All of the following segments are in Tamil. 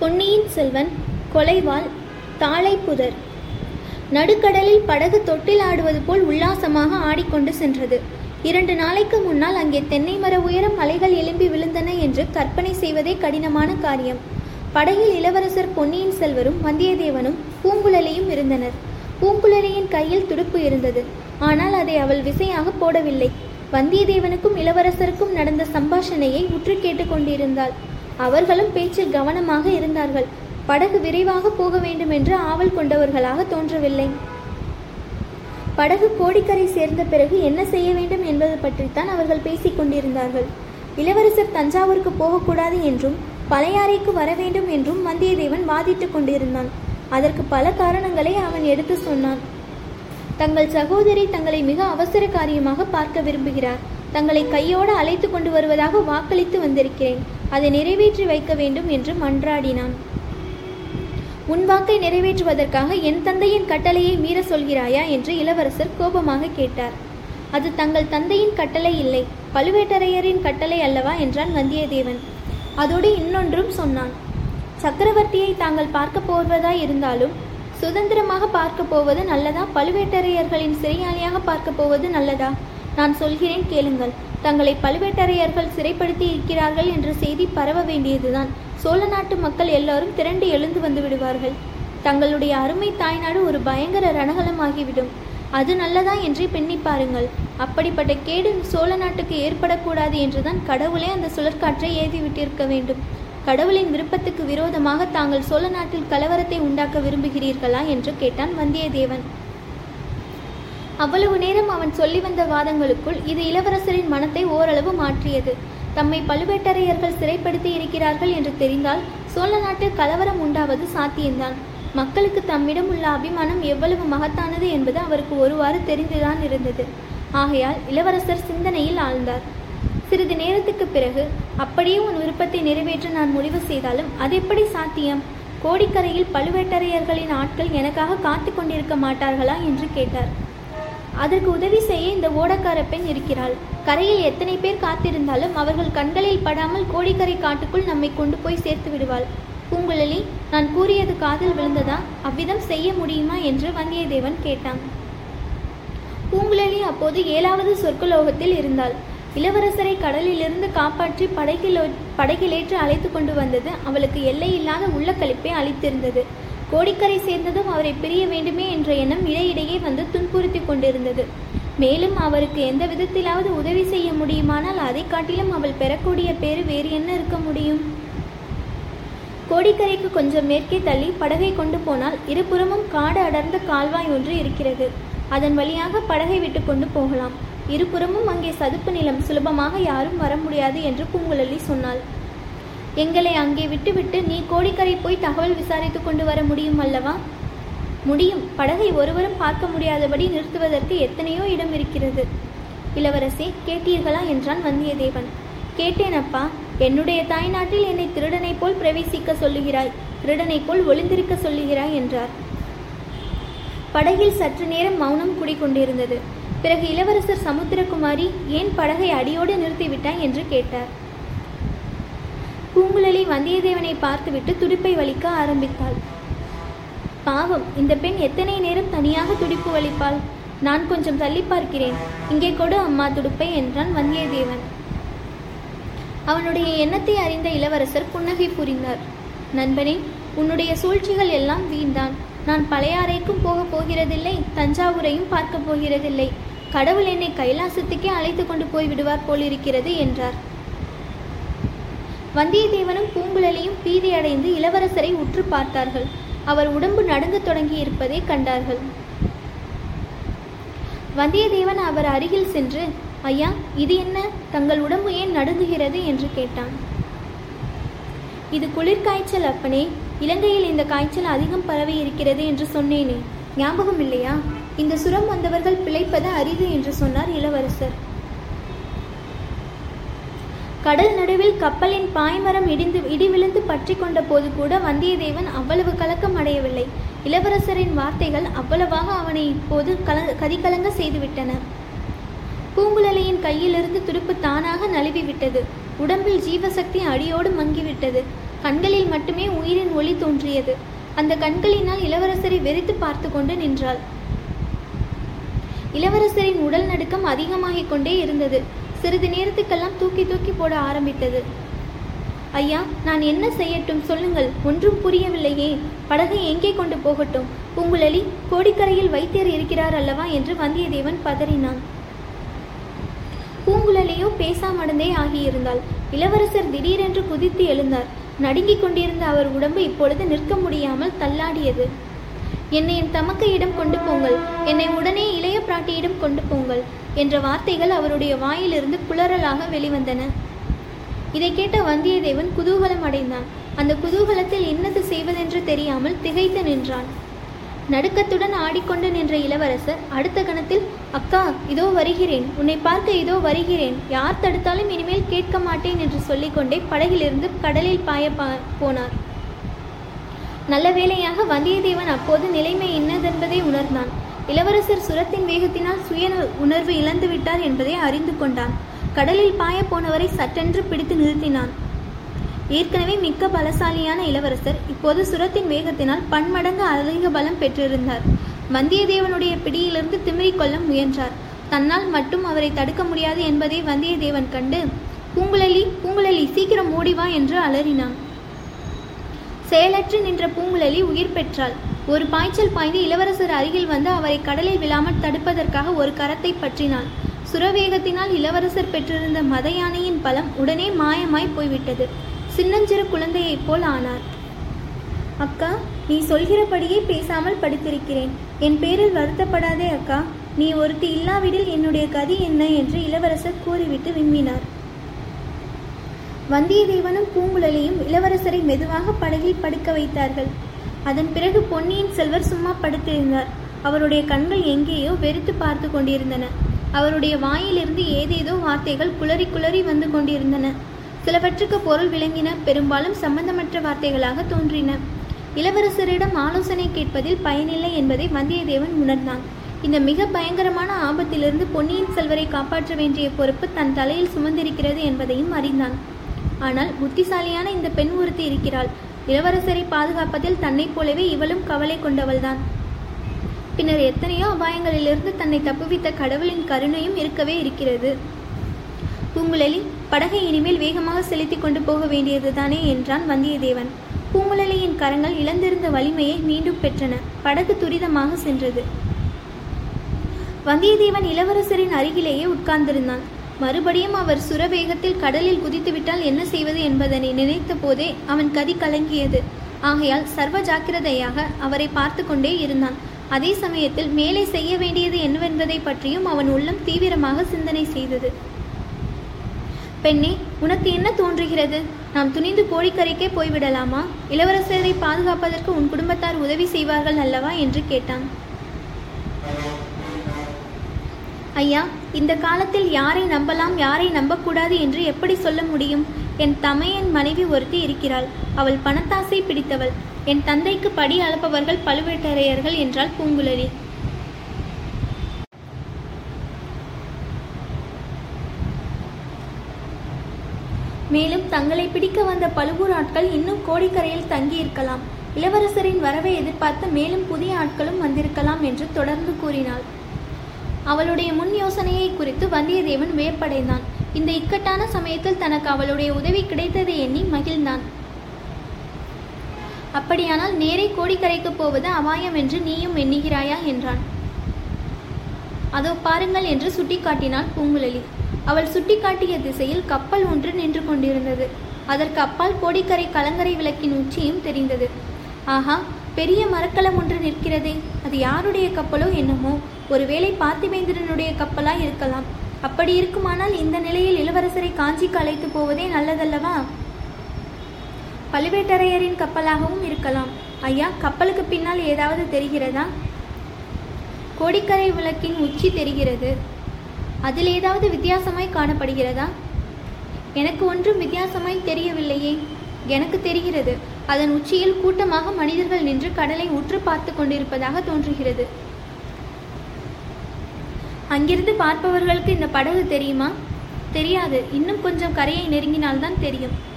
பொன்னியின் செல்வன் கொலைவாள் தாழைப்புதர் நடுக்கடலில் படகு தொட்டில் ஆடுவது போல் உல்லாசமாக ஆடிக்கொண்டு சென்றது. இரண்டு நாளைக்கு முன்னால் அங்கே தென்னை மர உயரம் மலைகள் எழும்பி விழுந்தன என்று கற்பனை செய்வதே கடினமான காரியம். படகில் இளவரசர் பொன்னியின் செல்வரும் வந்தியத்தேவனும் பூங்குழலியும் இருந்தனர். பூங்குழலியின் கையில் துடுப்பு இருந்தது. ஆனால் அதை அவள் விசையாக போடவில்லை. வந்தியத்தேவனுக்கும் இளவரசருக்கும் நடந்த சம்பாஷணையை உற்று கேட்டுக்கொண்டிருந்தாள். அவர்களும் பேச்சில் கவனமாக இருந்தார்கள். படகு விரைவாக போக வேண்டும் என்று ஆவல் கொண்டவர்களாக தோன்றவில்லை. படகு கோடிக்கரை சேர்ந்த பிறகு என்ன செய்ய வேண்டும் என்பது பற்றித்தான் அவர்கள் பேசிக் கொண்டிருந்தார்கள். இளவரசர் தஞ்சாவூருக்கு போகக்கூடாது என்றும் பழையாறைக்கு வர வேண்டும் என்றும் வந்தியத்தேவன் வாதிட்டுக் கொண்டிருந்தான். அதற்கு பல காரணங்களை அவன் எடுத்து சொன்னான். தங்கள் சகோதரி தங்களை மிக அவசர காரியமாக பார்க்க விரும்புகிறார். தங்களை கையோடு அழைத்து கொண்டு வருவதாக வாக்களித்து வந்திருக்கிறேன். அதை நிறைவேற்றி வைக்க வேண்டும் என்று மன்றாடினான். உன் வாக்கை நிறைவேற்றுவதற்காக என் தந்தையின் கட்டளையை மீற சொல்கிறாயா என்று இளவரசர் கோபமாக கேட்டார். அது தங்கள் தந்தையின் கட்டளை இல்லை பழுவேட்டரையரின் கட்டளை அல்லவா என்றான் வந்தியத்தேவன். அதோடு இன்னொன்றும் சொன்னான். சக்கரவர்த்தியை தாங்கள் பார்க்க போவதாய் இருந்தாலும் சுதந்திரமாக பார்க்க போவது நல்லதா? பழுவேட்டரையர்களின் சிறையாளியாக பார்க்க போவது நல்லதா? நான் சொல்கிறேன் கேளுங்கள். தங்களை பழுவேட்டரையர்கள் சிறைப்படுத்தி இருக்கிறார்கள் என்ற செய்தி பரவ வேண்டியதுதான். சோழ நாட்டு மக்கள் எல்லாரும் திரண்டு எழுந்து வந்து விடுவார்கள். தங்களுடைய அருமை தாய்நாடு ஒரு பயங்கர ரணகலமாகிவிடும். அது நல்லதா என்றே பெண்ணி பாருங்கள். அப்படிப்பட்ட கேடு சோழ நாட்டுக்கு ஏற்படக்கூடாது என்றுதான் கடவுளே அந்த சுழற்காற்றை ஏவி விட்டிருக்க வேண்டும். கடவுளின் விருப்பத்துக்கு விரோதமாக தாங்கள் சோழ நாட்டில் கலவரத்தை உண்டாக்க விரும்புகிறீர்களா என்று கேட்டான் வந்தியத்தேவன். அவ்வளவு நேரம் அவன் சொல்லி வந்த வாதங்களுக்குள் இது இளவரசரின் மனத்தை ஓரளவு மாற்றியது. தம்மை பழுவேட்டரையர்கள் சிறைப்படுத்தி இருக்கிறார்கள் என்று தெரிந்தால் சோழ நாட்டில் கலவரம் உண்டாவது சாத்தியம்தான். மக்களுக்கு தம்மிடம் உள்ள அபிமானம் எவ்வளவு மகத்தானது என்பது அவருக்கு ஒருவாறு தெரிந்துதான் இருந்தது. ஆகையால் இளவரசர் சிந்தனையில் ஆழ்ந்தார். சிறிது நேரத்துக்கு பிறகு அப்படியே உன் விருப்பத்தை நிறைவேற்ற நான் முடிவு செய்தாலும் அது எப்படி சாத்தியம்? கோடிக்கரையில் பழுவேட்டரையர்களின் ஆட்கள் எனக்காக காத்து கொண்டிருக்க மாட்டார்களா? என்று கேட்டார். அதற்கு உதவி செய்ய இந்த ஓடக்கார பெண் இருக்கிறாள். கரையில் எத்தனை பேர் காத்திருந்தாலும் அவர்கள் கண்களில் படாமல் கோடிக்கரை காட்டுக்குள் நம்மை கொண்டு போய் சேர்த்து விடுவாள். பூங்குழலி நான் கூறியது காதில் விழுந்ததா? அவ்விதம் செய்ய முடியுமா? என்று வந்தியத்தேவன் கேட்டான். பூங்குழலி அப்போது ஏழாவது சொர்க்கலோகத்தில் இருந்தாள். இளவரசரை கடலிலிருந்து காப்பாற்றி படகிலோ படகிலேற்று அழைத்து கொண்டு வந்தது அவளுக்கு எல்லையில்லாத உள்ளக்களிப்பை அளித்திருந்தது. கோடிக்கரை சேர்ந்ததும் அவரை பிரிய வேண்டுமே என்ற எண்ணம் இடையிடையே வந்து துன்புறுத்தி கொண்டிருந்தது. மேலும் அவருக்கு எந்த விதத்திலாவது உதவி செய்ய முடியுமானால் அதை காட்டிலும் அவள் பெறக்கூடிய பேறு வேறு என்ன இருக்க முடியும்? கோடிக்கரைக்கு கொஞ்சம் மேற்கே தள்ளி படகை கொண்டு போனால் இருபுறமும் காடு அடர்ந்த கால்வாய் ஒன்று இருக்கிறது. அதன் வழியாக படகை விட்டு கொண்டு போகலாம். இருபுறமும் அங்கே சதுப்பு நிலம் சுலபமாக யாரும் வர முடியாது என்று பூங்குழலி சொன்னாள். எங்களை அங்கே விட்டுவிட்டு நீ கோடிக்கரை போய் தகவல் விசாரித்து கொண்டு வர முடியும் அல்லவா? முடியும். படகை ஒருவரும் பார்க்க முடியாதபடி நிறுத்துவதற்கு எத்தனையோ இடம் இருக்கிறது. இளவரசி கேட்டீர்களா என்றான் வந்தியத்தேவன். கேட்டேன் அப்பா என்னுடைய தாய்நாட்டில் என்னை திருடனைப் போல் பிரவேசிக்க சொல்லுகிறாய் திருடனைப் போல் ஒளிந்திருக்க சொல்லுகிறாய் என்றார். படகில் சற்று நேரம் மௌனம் குடிக்கொண்டிருந்தது பிறகு இளவரசர் சமுத்திரகுமாரி ஏன் படகை அடியோடு நிறுத்திவிட்டாய் என்று கேட்டார். பூங்குழலி வந்தியத்தேவனை பார்த்துவிட்டு துடிப்பை வலிக்க ஆரம்பித்தாள். பாவம் இந்த பெண் எத்தனை நேரம் தனியாக துடிப்பு வலிப்பாள்? நான் கொஞ்சம் தள்ளி பார்க்கிறேன். இங்கே கொடு அம்மா துடுப்பை என்றான் வந்தியத்தேவன். அவனுடைய எண்ணத்தை அறிந்த இளவரசர் புன்னகை புரிந்தார். நண்பனே உன்னுடைய சூழ்ச்சிகள் எல்லாம் வீண்தான். நான் பழையாறைக்கும் போகப் போகிறதில்லை தஞ்சாவூரையும் பார்க்கப் போகிறதில்லை. கடவுள் என்னை கைலாசத்துக்கே அழைத்து கொண்டு போய் விடுவார் போலிருக்கிறது என்றார். வந்தியத்தேவனும் பூங்குழலியும் பீதியடைந்து இளவரசரை உற்று பார்த்தார்கள். அவர் உடம்பு நடுங்கத் தொடங்கி இருப்பதை கண்டார்கள். வந்தியத்தேவன் அவர் அருகில் சென்று ஐயா இது என்ன? தங்கள் உடம்பு ஏன் நடுங்குகிறது? என்று கேட்டான். இது குளிர்காய்ச்சல் அப்பனே. இலங்கையில் இந்த காய்ச்சல் அதிகம் பரவி இருக்கிறது என்று சொன்னேனே. ஞாபகம் இல்லையா இந்த சுரம் வந்தவர்கள் பிழைப்பது அரிது என்று சொன்னார் இளவரசர். கடல் நடுவில் கப்பலின் பாய்மரம் இடிந்து இடி விழுந்து பற்றி கொண்ட போது கூட வந்தியத்தேவன் அவ்வளவு கலக்கம் அடையவில்லை. இளவரசரின் வார்த்தைகள் அவ்வளவாக அவனை இப்போது கல கதிகலங்க செய்துவிட்டன. பூங்குழலியின் கையிலிருந்து துடுப்பு தானாக நழுவி விட்டது உடம்பில் ஜீவசக்தி அடியோடு மங்கிவிட்டது. கண்களில் மட்டுமே உயிரின் ஒளி தோன்றியது. அந்த கண்களினால் இளவரசரை வெறித்து பார்த்து கொண்டு நின்றாள். இளவரசரின் உடல் நடுக்கம் அதிகமாகிக் கொண்டே இருந்தது. சிறிது நேரத்துக்கெல்லாம் தூக்கி தூக்கி போட ஆரம்பித்தது. ஐயா நான் என்ன செய்யட்டும்? சொல்லுங்கள். ஒன்றும் புரியவில்லையே. படகை எங்கே கொண்டு போகட்டும்? பூங்குழலி கோடிக்கரையில் வைத்தியர் இருக்கிறார் அல்லவா? என்று வந்தியத்தேவன் பதறினான். பூங்குழலியோ பேசாமடந்தே ஆகியிருந்தாள். இளவரசர் திடீரென்று குதித்து எழுந்தார். நடுங்கிக் கொண்டிருந்த அவர் உடம்பு இப்பொழுது நிற்க முடியாமல் தள்ளாடியது. என்னை என் தமக்கையிடம் கொண்டு போங்கள். என்னை உடனே இளைய பிராட்டியிடம் கொண்டு போங்கள். என்ற வார்த்தைகள் அவருடைய வாயிலிருந்து குளறலாக வெளிவந்தன. இதை கேட்ட வந்தியத்தேவன் குதூகலம் அடைந்தான். அந்த குதூகலத்தில் என்னது செய்வதென்று தெரியாமல் திகைத்து நின்றான். நடுக்கத்துடன் ஆடிக்கொண்டு நின்ற இளவரசர் அடுத்த கணத்தில் அக்கா இதோ வருகிறேன். உன்னை பார்க்க இதோ வருகிறேன். யார் தடுத்தாலும் இனிமேல் கேட்க மாட்டேன் என்று சொல்லிக்கொண்டே படகிலிருந்து கடலில் பாய போனார். நல்ல வேளையாக வந்தியத்தேவன் அப்போது நிலைமை என்னதென்பதை உணர்ந்தான். இளவரசர் சுரத்தின் வேகத்தினால் சுய உணர்வு இழந்துவிட்டார் என்பதை அறிந்து கொண்டான். கடலில் பாய போனவரை சட்டென்று பிடித்து நிறுத்தினான். ஏற்கனவே மிக்க பலசாலியான இளவரசர் இப்போது சுரத்தின் வேகத்தினால் பன்மடங்கு அதிக பலம் பெற்றிருந்தார். வந்தியத்தேவனுடைய பிடியிலிருந்து திமிரிக் கொள்ள முயன்றார். தன்னால் மட்டும் அவரை தடுக்க முடியாது என்பதை வந்தியத்தேவன் கண்டு பூங்குழலி பூங்குழலி சீக்கிரம் ஓடிவா என்று அலறினான். செயலற்று நின்ற பூங்குழலி உயிர் பெற்றாள். ஒரு பாய்ச்சல் பாய்ந்து இளவரசர் அருகில் வந்து அவரை கடலில் விழாமல் தடுப்பதற்காக ஒரு கரத்தை பற்றினாள் சுரவேகத்தினால் இளவரசர் பெற்றிருந்த மத யானையின் பலம் உடனே மாயமாய் போய்விட்டது. சின்னஞ்சிறு குழந்தையைப் போல் ஆனார். அக்கா நீ சொல்கிறபடியே பேசாமல் படித்திருக்கிறேன். என் பேரில் வருத்தப்படாதே அக்கா. நீ ஒருத்தி இல்லாவிடில் என்னுடைய கதி என்ன? என்று இளவரசர் கூறிவிட்டு விம்மினார். வந்தியத்தேவனும் பூங்குழலியும் இளவரசரை மெதுவாக படகில் படுக்க வைத்தார்கள். அதன் பிறகு பொன்னியின் செல்வர் சும்மா படுத்திருந்தார். அவருடைய கண்கள் எங்கேயோ வெறுத்து பார்த்து கொண்டிருந்தன. அவருடைய வாயிலிருந்து ஏதேதோ வார்த்தைகள் குளறி குளறி வந்து கொண்டிருந்தன. சிலவற்றுக்கு பொருள் விளங்கின பெரும்பாலும் சம்பந்தமற்ற வார்த்தைகளாக தோன்றின. இளவரசரிடம் ஆலோசனை கேட்பதில் பயனில்லை என்பதை வந்தியத்தேவன் உணர்ந்தான். இந்த மிக பயங்கரமான ஆபத்திலிருந்து பொன்னியின் செல்வரை காப்பாற்ற வேண்டிய பொறுப்பு தன் தலையில் சுமந்திருக்கிறது என்பதையும் அறிந்தான். ஆனால் புத்திசாலியான இந்த பெண் ஒருத்தி இருக்கிறாள். இளவரசரை பாதுகாப்பதில் தன்னைப் போலவே இவளும் கவலை கொண்டவள்தான். பின்னர் எத்தனையோ அபாயங்களிலிருந்து தன்னை தப்புவித்த கடவுளின் கருணையும் இருக்கவே இருக்கிறது. பூங்குழலி படகை இனிமேல் வேகமாக செலுத்திக் கொண்டு போக வேண்டியதுதானே என்றான் வந்தியத்தேவன். பூங்குழலியின் கரங்கள் இழந்திருந்த வலிமையை மீண்டும் பெற்றன. படகு துரிதமாக சென்றது. வந்தியத்தேவன் இளவரசரின் அருகிலேயே உட்கார்ந்திருந்தான். மறுபடியும் அவர் சுரவேகத்தில் கடலில் குதித்துவிட்டால் என்ன செய்வது என்பதனை நினைத்த போதே அவன் கதி கலங்கியது. ஆகையால் சர்வ ஜாக்கிரதையாக அவரை பார்த்து கொண்டே இருந்தான். அதே சமயத்தில் மேலே செய்ய வேண்டியது என்னவென்பதை பற்றியும் அவன் உள்ளம் தீவிரமாக சிந்தனை செய்தது. பெண்ணே உனக்கு என்ன தோன்றுகிறது? நாம் துணிந்து கோடிக்கரைக்கே போய்விடலாமா? இளவரசரை பாதுகாப்பதற்கு உன் குடும்பத்தார் உதவி செய்வார்கள் அல்லவா? என்று கேட்டான். ஐயா இந்த காலத்தில் யாரை நம்பலாம் யாரை நம்பக்கூடாது என்று எப்படி சொல்ல முடியும்? என் தமையன் மனைவி ஒருத்தி இருக்கிறாள். அவள் பணத்தாசை பிடித்தவள். என் தந்தைக்கு படி அளப்பவர்கள் பழுவேட்டரையர்கள் என்றாள் பூங்குழலி. மேலும் தங்களை பிடிக்க வந்த பழுவூர் ஆட்கள் இன்னும் கோடிக்கரையில் தங்கியிருக்கலாம். இளவரசரின் வரவை எதிர்பார்த்து மேலும் புதிய ஆட்களும் வந்திருக்கலாம் என்று தொடர்ந்து கூறினாள். அவளுடைய முன் யோசனையை குறித்து வந்தியத்தேவன் வியப்படைந்தான். இந்த இக்கட்டான சமயத்தில் தனக்கு அவளுடைய உதவி கிடைத்ததை எண்ணி மகிழ்ந்தான். அப்படியானால் நேரே கோடிக்கரைக்கு போவது அபாயம் என்று நீயும் எண்ணுகிறாயா? என்றான். அதோ பாருங்கள் என்று சுட்டிக்காட்டினாள் பூங்குழலி. அவள் சுட்டிக்காட்டிய திசையில் கப்பல் ஒன்று நின்று கொண்டிருந்தது. அதற்கு அப்பால் கோடிக்கரை கலங்கரை விளக்கின் உச்சியும் தெரிந்தது. ஆஹா! பெரிய மரக்கலம் ஒன்று நிற்கிறதே. அது யாருடைய கப்பலோ என்னமோ ஒருவேளை பார்த்திபேந்திரனுடைய கப்பலா இருக்கலாம். அப்படி இருக்குமானால் இந்த நிலையில் இளவரசரை காஞ்சிக்கு அழைத்து போவதே நல்லதல்லவா? பழுவேட்டரையரின் கப்பலாகவும் இருக்கலாம். ஐயா கப்பலுக்கு பின்னால் ஏதாவது தெரிகிறதா? கோடிக்கரை விளக்கின் உச்சி தெரிகிறது. அதில் ஏதாவது வித்தியாசமாய் காணப்படுகிறதா? எனக்கு ஒன்றும் வித்தியாசமாய் தெரியவில்லையே. எனக்கு தெரிகிறது. அதன் உச்சியில் கூட்டமாக மனிதர்கள் நின்று கடலை உற்று பார்த்து கொண்டிருப்பதாக தோன்றுகிறது. அங்கிருந்து பார்ப்பவர்களுக்கு இந்த படகு தெரியுமா? தெரியாது. இன்னும் கொஞ்சம் கரையை நெருங்கினால்தான் தெரியும்.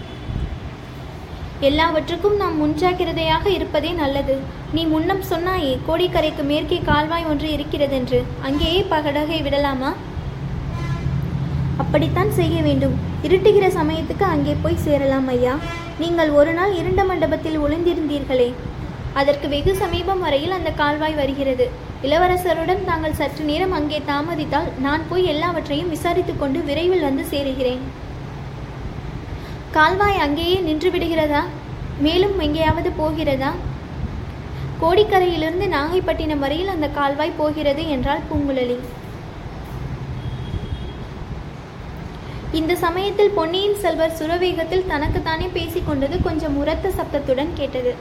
எல்லாவற்றுக்கும் நாம் முன்ஜாக்கிரதையாக இருப்பதே நல்லது. நீ முன்னம் சொன்னாயே கோடிக்கரைக்கு மேற்கே கால்வாய் ஒன்று இருக்கிறதென்று. அங்கேயே படகை விடலாமா? அப்படித்தான் செய்ய வேண்டும். இருட்டுகிற சமயத்துக்கு அங்கே போய் சேரலாம் ஐயா. நீங்கள் ஒரு நாள் இருண்ட மண்டபத்தில் ஒளிந்திருந்தீர்களே. அதற்கு வெகு சமீபம் வரையில் அந்த கால்வாய் வருகிறது. இளவரசருடன் தாங்கள் சற்று நேரம் அங்கே தாமதித்தால் நான் போய் எல்லாவற்றையும் விசாரித்துக் கொண்டு விரைவில் வந்து சேருகிறேன். கால்வாய் அங்கேயே நின்று விடுகிறதா மேலும் எங்கேயாவது போகிறதா? கோடிக்கரையிலிருந்து நாகைப்பட்டினம் வரையில் அந்த கால்வாய் போகிறது என்றாள் பூங்குழலி. இந்த சமயத்தில் பொன்னியின் செல்வர் சுரவேகத்தில் தனக்குத்தானே பேசிக்கொண்டது கொஞ்சம் உரத்த சப்தத்துடன் கேட்டது.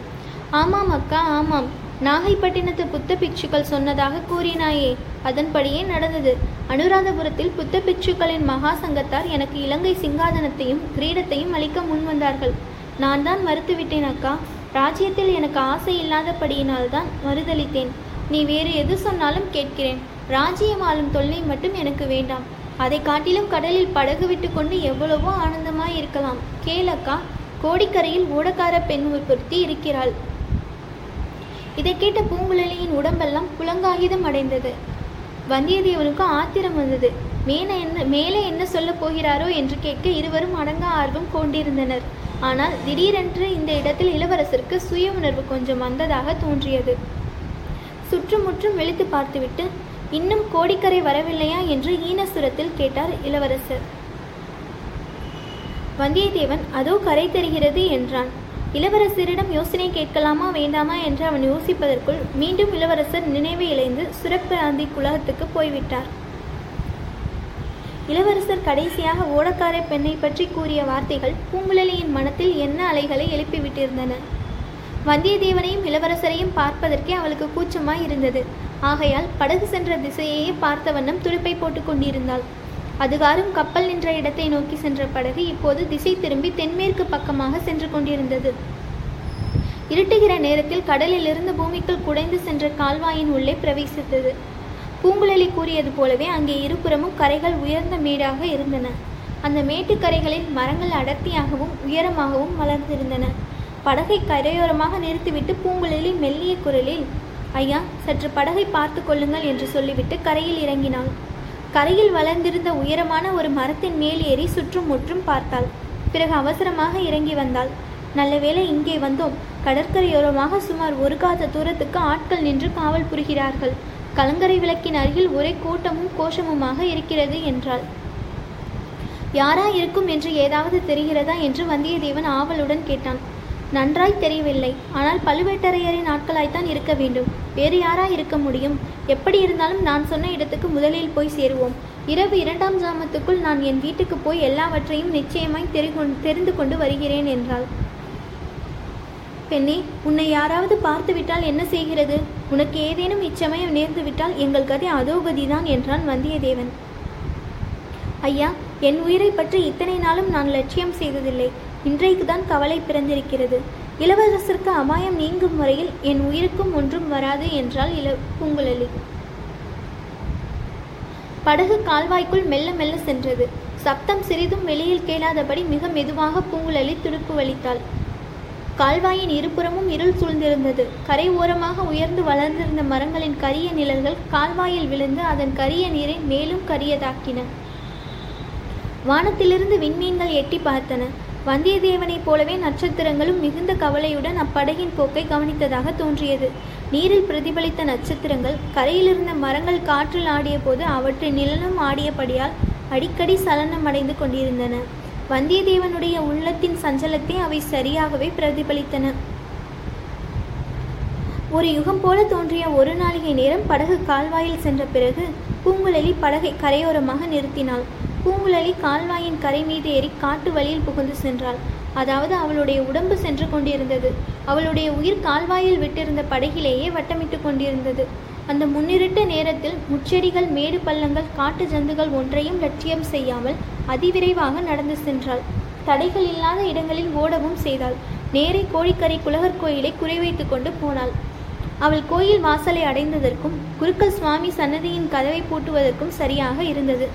ஆமாம் அக்கா ஆமாம். நாகைப்பட்டினத்து புத்த பிக்ஷுக்கள் சொன்னதாக கூறினாயே. அதன்படியே நடந்தது. அனுராதபுரத்தில் புத்த பிக்ஷுக்களின் மகா சங்கத்தார் எனக்கு இலங்கை சிங்காதனத்தையும் கிரீடத்தையும் அளிக்க முன்வந்தார்கள் நான் தான் மறுத்துவிட்டேன் அக்கா. ராஜ்யத்தில் எனக்கு ஆசை இல்லாதபடியினால்தான் மறுதளித்தேன் நீ வேறு எது சொன்னாலும் கேட்கிறேன். ராஜ்யம் ஆளும் தொல்லை மட்டும் எனக்கு வேண்டாம். அதை காட்டிலும் கடலில் படகு விட்டு கொண்டு எவ்வளவோ ஆனந்தமாய் இருக்கலாம். கேளக்கா கோடிக்கரையில் ஓடக்கார பெண் பொருத்தி இருக்கிறாள். இதை கேட்ட பூங்குழலியின் உடம்பெல்லாம் புலங்காகிதம் அடைந்தது. வந்தியத்தேவனுக்கு ஆத்திரம் வந்தது. மேலே என்ன மேலே என்ன சொல்லப் போகிறாரோ என்று கேட்க இருவரும் அடங்க ஆர்வம் கொண்டிருந்தனர். ஆனால் திடீரென்று இந்த இடத்தில் இளவரசருக்கு சுய உணர்வு கொஞ்சம் வந்ததாக தோன்றியது. சுற்றுமுற்றும் விழித்து பார்த்துவிட்டு இன்னும் கோடிக்கரை வரவில்லையா என்று ஈனசுரத்தில் கேட்டார் இளவரசர். வந்தியத்தேவன் அதோ கரை தெரிகிறது என்றான். இளவரசரிடம் யோசனை கேட்கலாமா வேண்டாமா என்று அவன் யோசிப்பதற்குள் மீண்டும் இளவரசர் நினைவு இழைந்து சுரப்பிராந்தி குலகத்துக்கு போய்விட்டார். இளவரசர் கடைசியாக ஓடக்கார பெண்ணை பற்றி கூறிய வார்த்தைகள் பூங்குழலியின் மனத்தில் என்ன அலைகளை எழுப்பிவிட்டிருந்தன வந்தியத்தேவனையும் இளவரசரையும் பார்ப்பதற்கே அவளுக்கு கூச்சமாய் இருந்தது. ஆகையால் படகு சென்ற திசையையே பார்த்த வண்ணம் துடுப்பை போட்டுக் கொண்டிருந்தாள். அதுகாரும் கப்பல் நின்ற இடத்தை நோக்கி சென்ற படகு இப்போது திசை திரும்பி தென்மேற்கு பக்கமாக சென்று கொண்டிருந்தது. இருட்டுகிற நேரத்தில் கடலிலிருந்து பூமிக்குள் குடைந்து சென்ற கால்வாயின் உள்ளே பிரவேசித்தது. பூங்குழலி கூறியது போலவே அங்கே இருபுறமும் கரைகள் உயர்ந்த மேடாக இருந்தன. அந்த மேட்டுக்கரைகளில் மரங்கள் அடர்த்தியாகவும் உயரமாகவும் வளர்ந்திருந்தன. படகை கரையோரமாக நிறுத்திவிட்டு பூங்குழலி மெல்லிய குரலில் ஐயா சற்று படகை பார்த்து கொள்ளுங்கள் என்று சொல்லிவிட்டு கரையில் இறங்கினாள் கரையில் வளர்ந்திருந்த உயரமான ஒரு மரத்தின் மேல் ஏறி சுற்றும் முற்றும் பார்த்தாள். பிறகு அவசரமாக இறங்கி வந்தாள். நல்லவேளை இங்கே வந்தோம். கடற்கரையோரமாக சுமார் ஒரு காத தூரத்துக்கு ஆட்கள் நின்று காவல் புரிகிறார்கள். கலங்கரை விளக்கின் அருகில் ஒரே கூட்டமும் கோஷமுமாக இருக்கிறது என்றாள். யாரா இருக்கும் என்று ஏதாவது தெரிகிறதா என்று வந்தியத்தேவன் ஆவலுடன் கேட்டான். நன்றாய் தெரியவில்லை. ஆனால் பழுவேட்டரையரின் ஆட்களாய்த்தான் இருக்க வேண்டும். வேறு யாரா இருக்க முடியும்? எப்படி இருந்தாலும் நான் சொன்ன இடத்துக்கு முதலில் போய் சேருவோம். இரவு இரண்டாம் ஜாமத்துக்குள் நான் என் வீட்டுக்கு போய் எல்லாவற்றையும் நிச்சயமாய் தெரிந்து கொண்டு வருகிறேன் என்றாள். பெண்ணே உன்னை யாராவது பார்த்துவிட்டால் என்ன செய்கிறது? உனக்கு ஏதேனும் இச்சமயம் நேர்ந்துவிட்டால் எங்கள் கதை அதோகதிதான் என்றான் வந்தியத்தேவன். ஐயா என் உயிரை பற்றி இத்தனை நாளும் நான் லட்சியம் செய்ததில்லை. இன்றைக்கு தான் கவலை பிறந்திருக்கிறது. இளவரசருக்கு அபாயம் நீங்கும் முறையில் என் உயிருக்கும் ஒன்றும் வராது என்றால் இள பூங்குழலி. படகு கால்வாய்க்குள் மெல்ல மெல்ல சென்றது. சப்தம் சிறிதும் வெளியில் கேளாதபடி மிக மெதுவாக பூங்குழலி துடுப்பு வலித்தாள். கால்வாயின் இருபுறமும் இருள் சூழ்ந்திருந்தது. கரை ஓரமாக உயர்ந்து வளர்ந்திருந்த மரங்களின் கரிய நிழல்கள் கால்வாயில் விழுந்து அதன் கரிய நீரை மேலும் கரியதாக்கின. வானத்திலிருந்து விண்மீன்கள் எட்டி பார்த்தன. வந்தியத்தேவனைப் போலவே நட்சத்திரங்களும் மிகுந்த கவலையுடன் அப்படகின் போக்கை கவனித்ததாக தோன்றியது. நீரில் பிரதிபலித்த நட்சத்திரங்கள் கரையிலிருந்த மரங்கள் காற்றில் ஆடிய போது அவற்றின் நிழலும் ஆடியபடியால் அடிக்கடி சலனம் அடைந்து கொண்டிருந்தன. வந்தியத்தேவனுடைய உள்ளத்தின் சஞ்சலத்தை அவை சரியாகவே பிரதிபலித்தன. ஒரு யுகம் போல தோன்றிய ஒரு நாளிகை நேரம் படகு கால்வாயில் சென்ற பிறகு பூங்குழலி படகை கரையோரமாக நிறுத்தினாள். பூங்குழலி கால்வாயின் கரை மீது ஏறி காட்டு வழியில் புகுந்து சென்றாள். அதாவது அவளுடைய உடம்பு சென்று கொண்டிருந்தது. அவளுடைய உயிர் கால்வாயில் விட்டிருந்த படகிலேயே வட்டமிட்டு கொண்டிருந்தது. அந்த முன்னிருட்ட நேரத்தில் முச்செடிகள் மேடு பள்ளங்கள் காட்டு ஜந்துகள் ஒன்றையும் லட்சியம் செய்யாமல் அதிவிரைவாக நடந்து சென்றாள். தடைகள் இல்லாத இடங்களில் ஓடவும் செய்தாள். நேரே கோழிக்கரை குலகர் கோயிலை குறிவைத்து கொண்டு போனாள். அவள் கோயில் வாசலை அடைந்ததற்கும் குருக்கள் சுவாமி சன்னதியின் கதவை பூட்டுவதற்கும் சரியாக இருந்தது.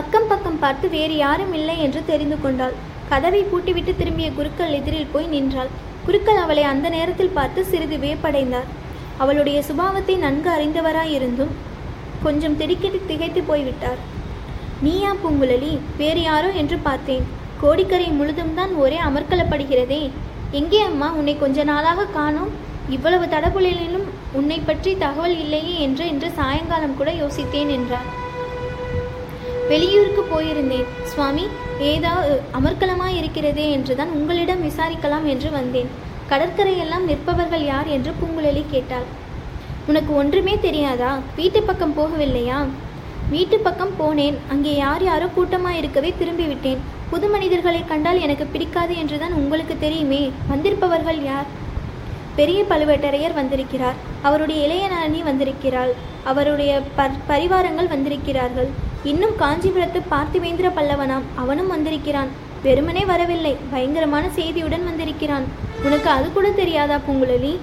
அக்கம் பக்கம் பார்த்து வேறு யாரும் இல்லை என்று தெரிந்து கொண்டாள். கதவை பூட்டிவிட்டு திரும்பிய குருக்கள் எதிரில் போய் நின்றாள். குருக்கள் அவளை அந்த நேரத்தில் பார்த்து சிறிது வேப்படைந்தார் அவளுடைய சுபாவத்தை நன்கு அறிந்தவராயிருந்தும் கொஞ்சம் திடுக்கிட்டு திகைத்து போய்விட்டார். நீயா பூங்குழலி? வேறு யாரோ? என்று பார்த்தேன். கோடிக்கரை முழுதும் தான் ஒரே அமர்க்கலப்படுகிறதே. எங்கே அம்மா உன்னை கொஞ்ச நாளாக காணோம்? இவ்வளவு தடபுலிலும் உன்னை பற்றி தகவல் இல்லையே என்று இன்று சாயங்காலம் கூட யோசித்தேன் என்றார். வெளியூருக்கு போயிருந்தேன். சுவாமி ஏதாவது அமர்க்கலமாக இருக்கிறதே என்றுதான் உங்களிடம் விசாரிக்கலாம் என்று வந்தேன். கடற்கரையெல்லாம் நிற்பவர்கள் யார் என்று பூங்குழலி கேட்டாள். உனக்கு ஒன்றுமே தெரியாதா? வீட்டு பக்கம் போகவில்லையா? வீட்டு பக்கம் போனேன். அங்கே யார் யாரோ கூட்டமாக இருக்கவே திரும்பி விட்டேன் புது மனிதர்களை கண்டால் எனக்கு பிடிக்காது என்றுதான் உங்களுக்கு தெரியுமே. வந்திருப்பவர்கள் யார்? பெரிய பழுவேட்டரையர் வந்திருக்கிறார். அவருடைய இளையநாரணி வந்திருக்கிறாள். அவருடைய பரிவாரங்கள் வந்திருக்கிறார்கள். இன்னும் காஞ்சிபுரத்து பார்த்திவேந்திர பல்லவனாம். அவனும் வந்திருக்கிறான். வெறுமனே வரவில்லை. பயங்கரமான செய்தியுடன் வந்திருக்கிறான். உனக்கு அது கூட தெரியாதா பூங்குழலி?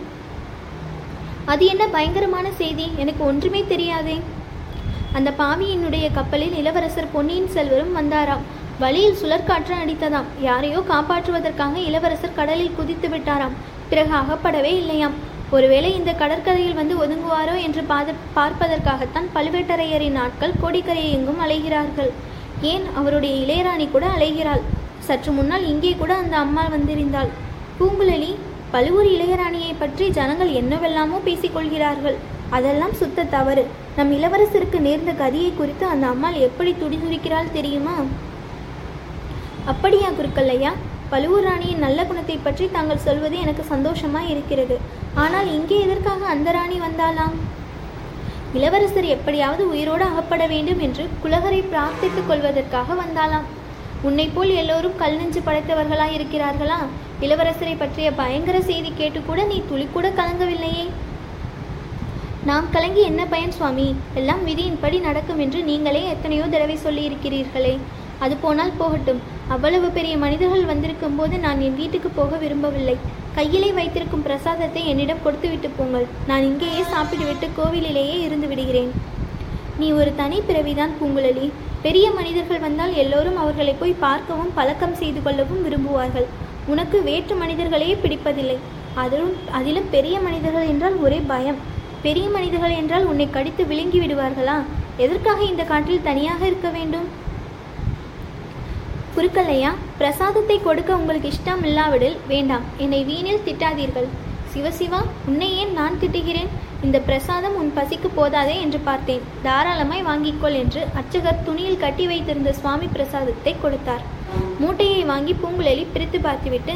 அது என்ன பயங்கரமான செய்தி? எனக்கு ஒன்றுமே தெரியாதே. அந்த பாவியினுடைய கப்பலில் இளவரசர் பொன்னியின் செல்வரும் வந்தாராம். வழியில் சுழற்காற்று அடித்ததாம். யாரையோ காப்பாற்றுவதற்காக இளவரசர் கடலில் குதித்து விட்டாராம். பிறகு அகப்படவே இல்லையாம். ஒருவேளை இந்த கடற்கரையில் வந்து ஒதுங்குவாரோ என்று பாத பார்ப்பதற்காகத்தான் பழுவேட்டரையரின் ஆட்கள் கோடிக்கரையை எங்கும் அலைகிறார்கள். ஏன் அவருடைய இளையராணி கூட அலைகிறாள்? சற்று முன்னால் இங்கே கூட அந்த அம்மா வந்திருந்தாள். பூங்குழலி பழுவூர் இளையராணியை பற்றி ஜனங்கள் என்னவெல்லாமோ பேசிக்கொள்கிறார்கள் அதெல்லாம் சுத்த தவறு. நம் இளவரசருக்கு நேர்ந்த கதியை குறித்து அந்த அம்மாள் எப்படி துடிதுடிக்கிறாள் தெரியுமா? அப்படியா குருக்கல்லையா பழுவூர் ராணியின் நல்ல குணத்தை பற்றி தாங்கள் சொல்வது எனக்கு சந்தோஷமாய் இருக்கிறது. ஆனால் இங்கே எதற்காக அந்த ராணி வந்தாலாம் இளவரசர் எப்படியாவது உயிரோடு அகப்பட வேண்டும் என்று குலகரை பிரார்த்தித்துக் கொள்வதற்காக வந்தாலாம் உன்னை போல் எல்லோரும் கல் நெஞ்சு படைத்தவர்களாய் இருக்கிறார்களா இளவரசரை பற்றிய பயங்கர செய்தி கேட்டுக்கூட நீ துளி கூட கலங்கவில்லையே. நாம் கலங்கி என்ன பயன் சுவாமி? எல்லாம் விதியின்படி நடக்கும் என்று நீங்களே எத்தனையோ தடவை சொல்லியிருக்கிறீர்களே. அது போனால் போகட்டும். அவ்வளவு பெரிய மனிதர்கள் வந்திருக்கும் போது நான் என் வீட்டுக்கு போக விரும்பவில்லை. கையிலே வைத்திருக்கும் பிரசாதத்தை என்னிடம் கொடுத்துவிட்டு போங்கள். நான் இங்கேயே சாப்பிட்டுவிட்டு கோவிலிலேயே இருந்து விடுகிறேன். நீ ஒரு தனி பிறவிதான் பூங்குழலி. பெரிய மனிதர்கள் வந்தால் எல்லோரும் அவர்களை போய் பார்க்கவும் பழக்கம் செய்து கொள்ளவும் விரும்புவார்கள். உனக்கு வேற்று மனிதர்களையே பிடிப்பதில்லை. அதிலும் அதிலும் பெரிய மனிதர்கள் என்றால் ஒரே பயம். பெரிய மனிதர்கள் என்றால் உன்னை கடித்து விழுங்கி விடுவார்களா? எதற்காக இந்த காட்டில் தனியாக இருக்க வேண்டும்? குறுக்கல்லையா பிரசாதத்தை கொடுக்க உங்களுக்கு இஷ்டம் இல்லாவிடில் வேண்டாம். என்னை வீணில் திட்டாதீர்கள். சிவசிவா உன்னை ஏன் நான் திட்டுகிறேன்? இந்த பிரசாதம் உன் பசிக்கு போதாதே என்று பார்த்தேன். தாராளமாய் வாங்கிக்கொள் என்று அர்ச்சகர் துணியில் கட்டி வைத்திருந்த சுவாமி பிரசாதத்தை கொடுத்தார். மூட்டையை வாங்கி பூங்குழலி பிரித்து பார்த்துவிட்டு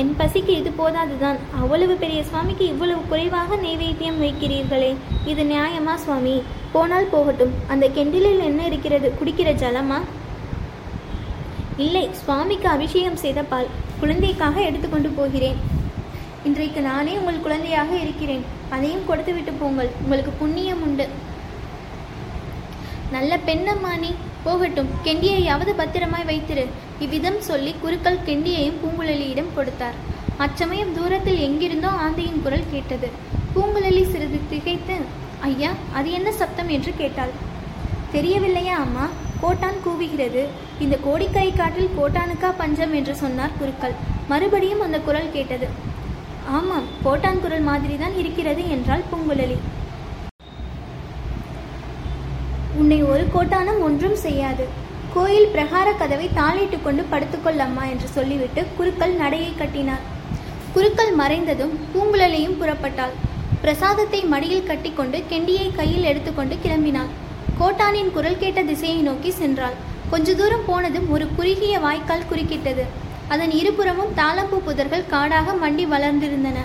என் பசிக்கு இது போதாதுதான். அவ்வளவு பெரிய சுவாமிக்கு இவ்வளவு குறைவாக நைவேத்தியம் வைக்கிறீர்களே. இது நியாயமா சுவாமி? போனால் போகட்டும். அந்த கெண்டிலில் என்ன இருக்கிறது? குடிக்கிற ஜலமா? இல்லை சுவாமிக்கு அபிஷேகம் செய்த பால் குழந்தைக்காக எடுத்துக்கொண்டு போகிறேன். இன்றைக்கு நானே உங்கள் குழந்தையாக இருக்கிறேன். அதையும் கொடுத்து விட்டு போங்கள். உங்களுக்கு புண்ணியம் உண்டு. நல்ல பெண்ணம்மா நீ போகட்டும். கெண்டியையாவது பத்திரமாய் வைத்திரு. இவ்விதம் சொல்லி குருக்கள் கெண்டியையும் பூங்குழலியிடம் கொடுத்தார். அச்சமயம் தூரத்தில் எங்கிருந்தோ ஆந்தையின் குரல் கேட்டது. பூங்குழலி சிறிது திகைத்து ஐயா அது என்ன சப்தம்? என்று கேட்டாள். தெரியவில்லையா அம்மா? கோட்டான் கூவுகிறது. இந்த கோடிக்கரை காட்டில் கோட்டானுக்கா பஞ்சம் என்று சொன்னார் குருக்கள். மறுபடியும் அந்த குரல் கேட்டது. ஆமாம் கோட்டான் குரல் மாதிரிதான் இருக்கிறது என்றாள் பூங்குழலி. உன்னை ஒரு கோட்டானும் ஒன்றும் செய்யாது. கோயில் பிரகார கதவை தாளிட்டு கொண்டு படுத்துக்கொள்ளம்மா என்று சொல்லிவிட்டு குருக்கள் நடையை கட்டினார். குருக்கள் மறைந்ததும் பூங்குழலியும் புறப்பட்டாள். பிரசாதத்தை மடியில் கட்டிக்கொண்டு கெண்டியை கையில் எடுத்துக்கொண்டு கிளம்பினாள். கோட்டானின் குரல் கேட்ட திசையை நோக்கி சென்றாள். கொஞ்ச தூரம் போனதும் ஒரு குறுகிய வாய்க்கால் குறுக்கிட்டது. அதன் இருபுறமும் தாளம்பூ புதர்கள் காடாக மண்டி வளர்ந்திருந்தன.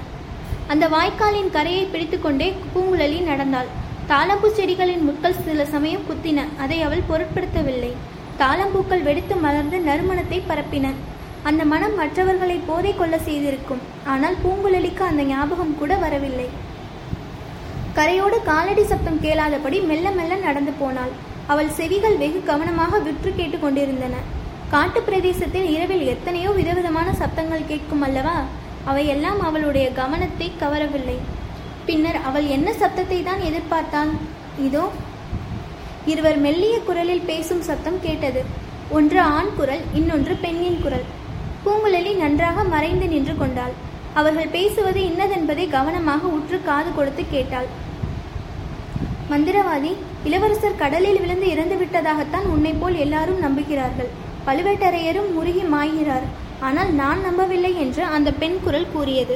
அந்த வாய்க்காலின் கரையை பிடித்துக்கொண்டே பூங்குழலி நடந்தாள். தாளம்பூ செடிகளின் முட்கள் சில சமயம் குத்தின. அதை அவள் பொருட்படுத்தவில்லை. தாளம்பூக்கள் வெடித்து மலர்ந்து நறுமணத்தை பரப்பின. அந்த மனம் மற்றவர்களை போதை கொள்ள செய்திருக்கும். ஆனால் பூங்குழலிக்கு அந்த ஞாபகம் கூட வரவில்லை. கரையோடு காலடி சப்தம் கேளாதபடி மெல்ல மெல்ல நடந்து போனாள். அவள் செவிகள் வெகு கவனமாக விற்று கேட்டு கொண்டிருந்தன. காட்டு பிரதேசத்தில் இரவில் எத்தனையோ விதவிதமான சப்தங்கள் கேட்கும் அல்லவா? அவையெல்லாம் அவளுடைய கவனத்தை கவரவில்லை. பின்னர் அவள் என்ன சப்தத்தை தான் எதிர்பார்த்தாள் இதோ இருவர் மெல்லிய குரலில் பேசும் சத்தம் கேட்டது. ஒன்று ஆண் குரல் இன்னொன்று பெண்ணின் குரல். பூங்குழலி நன்றாக மறைந்து நின்று கொண்டாள். அவர்கள் பேசுவது இன்னதென்பதை கவனமாக உற்று காது கொடுத்து கேட்டாள். மந்திரவாதி இளவரசர் கடலில் விழுந்து இறந்து விட்டதாகத்தான் உன்னை போல் எல்லாரும் நம்புகிறார்கள். பழுவேட்டரையரும் முருகி மாய்கிறார். ஆனால் நான் நம்பவில்லை என்று அந்த பெண் குரல் கூறியது.